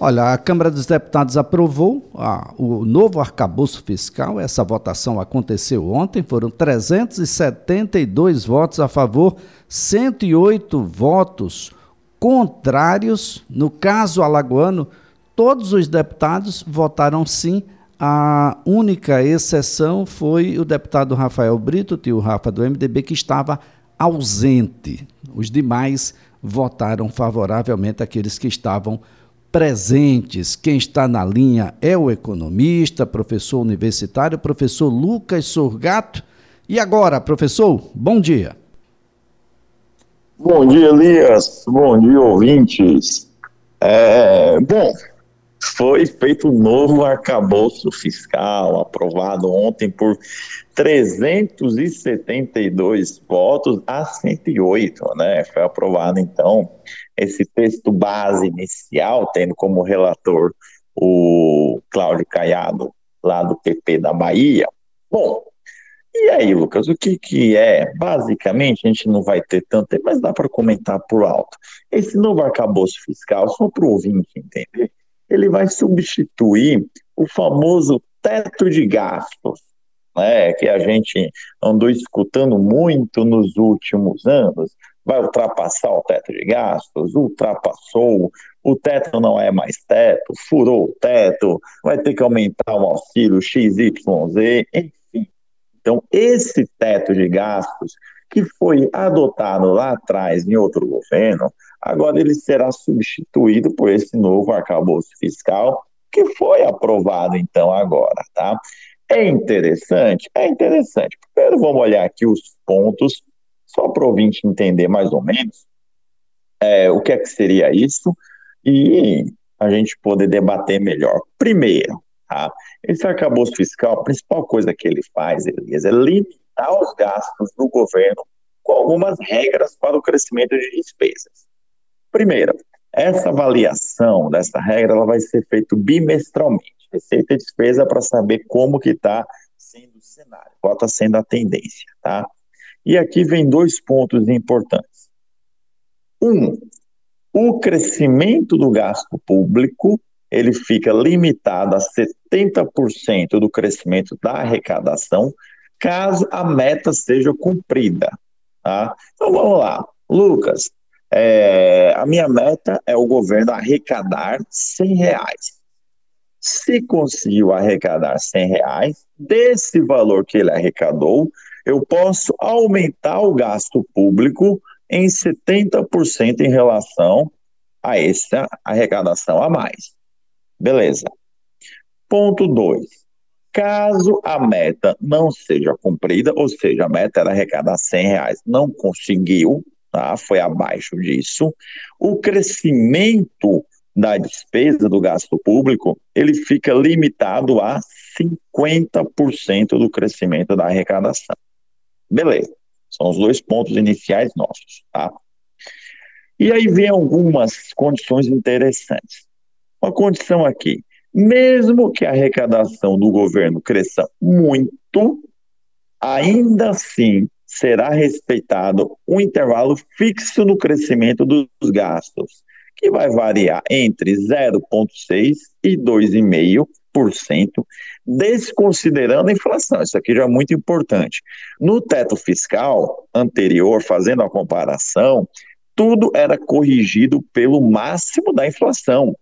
Olha, a Câmara dos Deputados aprovou ah, o novo arcabouço fiscal. Essa votação aconteceu ontem. Foram 372 votos a favor, 108 votos contrários. No caso alagoano, todos os deputados votaram sim. A única exceção foi o deputado Rafael Brito, tio Rafa do MDB, que estava ausente. Os demais votaram favoravelmente aqueles que estavam presentes. Quem está na linha é o economista, professor universitário, professor Lucas Sorgato. E agora, professor, bom dia. Bom dia, Elias. Bom dia, ouvintes. É, bom, foi feito um novo arcabouço fiscal, aprovado ontem por 372 votos a 108, né? Foi aprovado, então, esse texto base inicial, tendo como relator o Cláudio Caiado, lá do PP da Bahia. Bom, e aí, Lucas, o que, que é? Basicamente, a gente não vai ter tanto tempo, mas dá para comentar por alto. Esse novo arcabouço fiscal, só para o ouvinte entender, ele vai substituir o famoso teto de gastos, né, que a gente andou escutando muito nos últimos anos, vai ultrapassar o teto de gastos, ultrapassou, o teto não é mais teto, furou o teto, vai ter que aumentar o auxílio XYZ, enfim. Então, esse teto de gastos que foi adotado lá atrás em outro governo, agora ele será substituído por esse novo arcabouço fiscal que foi aprovado então agora, tá? É interessante? É interessante. Primeiro vamos olhar aqui os pontos só para o ouvinte entender mais ou menos é, o que é que seria isso e a gente poder debater melhor. Primeiro, tá? esse arcabouço fiscal, a principal coisa que ele faz, Elias, é limitar os gastos do governo com algumas regras para o crescimento de despesas. Primeiro, essa avaliação dessa regra ela vai ser feita bimestralmente, receita e despesa para saber como que está sendo o cenário, qual está sendo a tendência, tá? E aqui vem dois pontos importantes. Um, o crescimento do gasto público ele fica limitado a 70% do crescimento da arrecadação, caso a meta seja cumprida. Tá? Então vamos lá, Lucas. É, a minha meta é o governo arrecadar 100 reais. Se conseguiu arrecadar 100 reais, desse valor que ele arrecadou, eu posso aumentar o gasto público em 70% em relação a essa arrecadação a mais. Beleza. Ponto 2. Caso a meta não seja cumprida, ou seja, a meta era arrecadar 100 reais, não conseguiu, tá? foi abaixo disso, o crescimento da despesa do gasto público, ele fica limitado a 50% do crescimento da arrecadação. Beleza. São os dois pontos iniciais nossos, tá? E aí vem algumas condições interessantes. Uma condição aqui, mesmo que a arrecadação do governo cresça muito, ainda assim será respeitado um intervalo fixo no crescimento dos gastos, que vai variar entre 0,6 e 2,5 desconsiderando a inflação. Isso aqui já é muito importante. No teto fiscal anterior, fazendo a comparação, tudo era corrigido pelo máximo da inflação.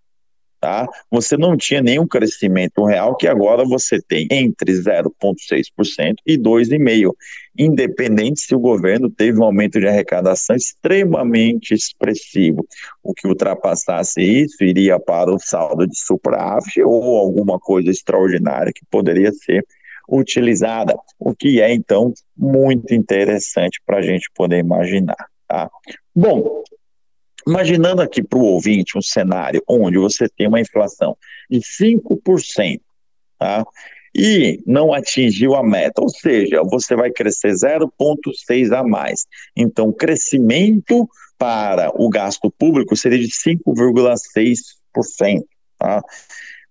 Tá? Você não tinha nenhum crescimento real que agora você tem entre 0,6% e 2,5%, independente se o governo teve um aumento de arrecadação extremamente expressivo. O que ultrapassasse isso iria para o saldo de superávit ou alguma coisa extraordinária que poderia ser utilizada, o que é então muito interessante para a gente poder imaginar. Tá? Bom, Imaginando aqui para o ouvinte um cenário onde você tem uma inflação de 5%, tá? e não atingiu a meta, ou seja, você vai crescer 0,6 a mais. Então, crescimento para o gasto público seria de 5,6%. Tá?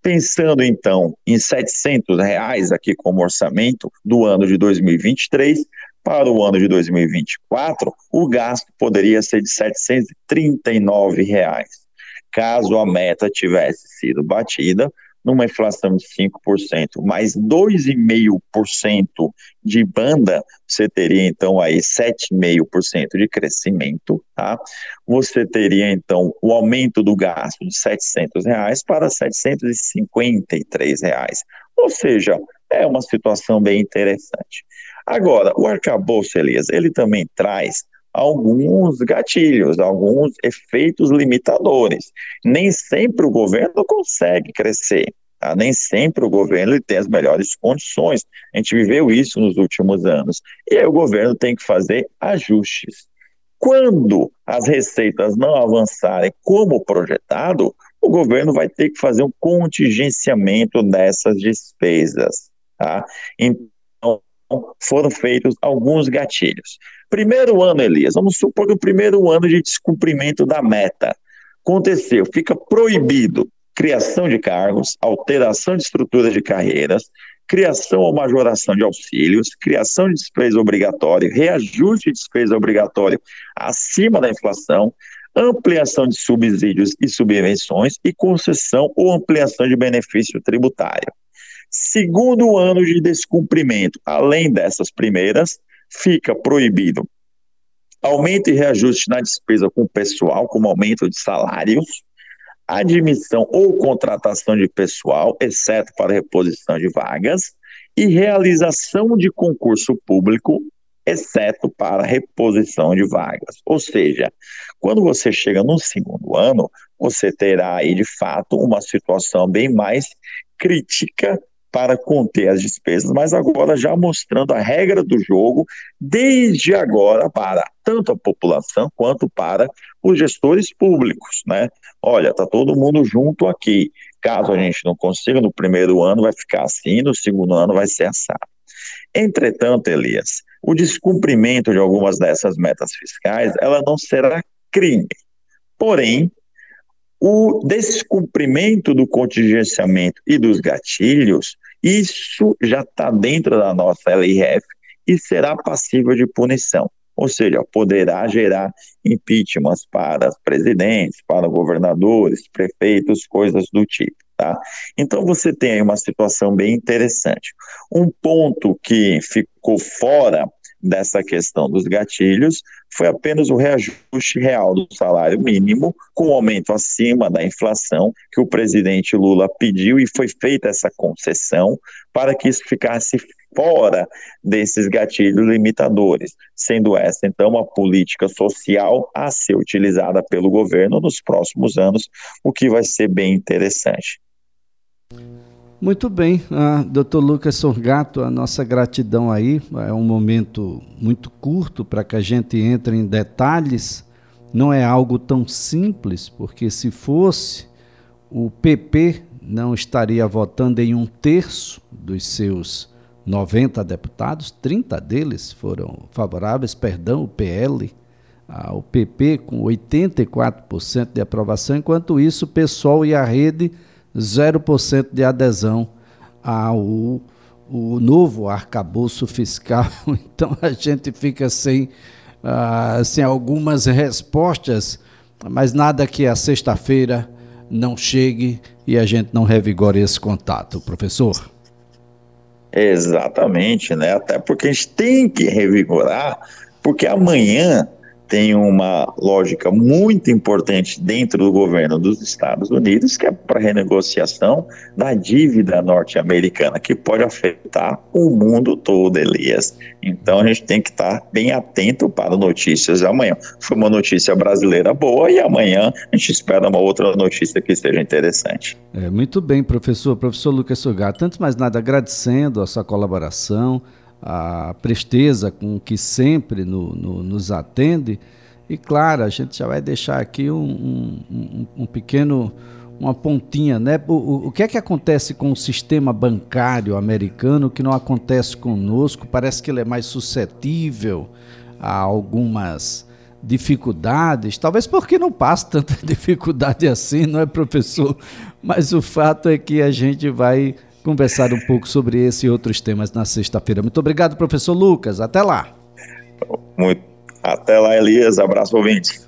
Pensando então em 700 reais aqui como orçamento do ano de 2023, para o ano de 2024, o gasto poderia ser de 739 reais. caso a meta tivesse sido batida, numa inflação de 5%, mais 2,5% de banda, você teria então aí 7,5% de crescimento, tá? Você teria então o aumento do gasto de 700 reais para 753 reais. Ou seja, é uma situação bem interessante. Agora, o arcabouço, Elias, ele também traz alguns gatilhos, alguns efeitos limitadores. Nem sempre o governo consegue crescer. Tá? Nem sempre o governo tem as melhores condições. A gente viveu isso nos últimos anos. E aí o governo tem que fazer ajustes. Quando as receitas não avançarem como projetado, o governo vai ter que fazer um contingenciamento dessas despesas. Tá? Então, foram feitos alguns gatilhos. Primeiro ano, Elias, vamos supor que o primeiro ano de descumprimento da meta aconteceu, fica proibido criação de cargos, alteração de estruturas de carreiras, criação ou majoração de auxílios, criação de despesa obrigatória, reajuste de despesa obrigatória acima da inflação, ampliação de subsídios e subvenções e concessão ou ampliação de benefício tributário. Segundo ano de descumprimento, além dessas primeiras, fica proibido aumento e reajuste na despesa com pessoal, como aumento de salários, admissão ou contratação de pessoal, exceto para reposição de vagas, e realização de concurso público, exceto para reposição de vagas. Ou seja, quando você chega no segundo ano, você terá aí de fato uma situação bem mais crítica para conter as despesas, mas agora já mostrando a regra do jogo desde agora para tanto a população quanto para os gestores públicos, né? Olha, tá todo mundo junto aqui. Caso a gente não consiga no primeiro ano vai ficar assim, no segundo ano vai ser assado. Entretanto, Elias, o descumprimento de algumas dessas metas fiscais, ela não será crime. Porém, o descumprimento do contingenciamento e dos gatilhos, isso já está dentro da nossa LRF e será passível de punição. Ou seja, poderá gerar impeachments para presidentes, para governadores, prefeitos, coisas do tipo. Tá? Então você tem aí uma situação bem interessante. Um ponto que ficou fora dessa questão dos gatilhos foi apenas o reajuste real do salário mínimo, com aumento acima da inflação, que o presidente Lula pediu e foi feita essa concessão para que isso ficasse fora desses gatilhos limitadores, sendo essa então uma política social a ser utilizada pelo governo nos próximos anos, o que vai ser bem interessante. Muito bem, ah, doutor Lucas Sorgato, a nossa gratidão aí. É um momento muito curto para que a gente entre em detalhes. Não é algo tão simples, porque se fosse, o PP não estaria votando em um terço dos seus 90 deputados, 30 deles foram favoráveis, perdão, o PL, ah, o PP com 84% de aprovação, enquanto isso o PSOL e a rede 0% de adesão ao o novo arcabouço fiscal. Então a gente fica sem, uh, sem algumas respostas, mas nada que a sexta-feira não chegue e a gente não revigore esse contato, professor. Exatamente, né? Até porque a gente tem que revigorar, porque amanhã tem uma lógica muito importante dentro do governo dos Estados Unidos, que é para renegociação da dívida norte-americana, que pode afetar o mundo todo, Elias. Então a gente tem que estar bem atento para notícias amanhã. Foi uma notícia brasileira boa e amanhã a gente espera uma outra notícia que seja interessante. É, muito bem, professor. Professor Lucas Sugar, tanto mais nada agradecendo a sua colaboração a presteza com que sempre no, no, nos atende. E claro, a gente já vai deixar aqui um, um, um pequeno, uma pontinha, né? O, o, que é que acontece com o sistema bancário americano que não acontece conosco? Parece que ele é mais suscetível a algumas dificuldades, talvez porque não passa tanta dificuldade assim, não é, professor? Mas o fato é que a gente vai conversar um pouco sobre esse e outros temas na sexta-feira. Muito obrigado, professor Lucas. Até lá. Muito. Até lá, Elias. Abraço, ouvintes.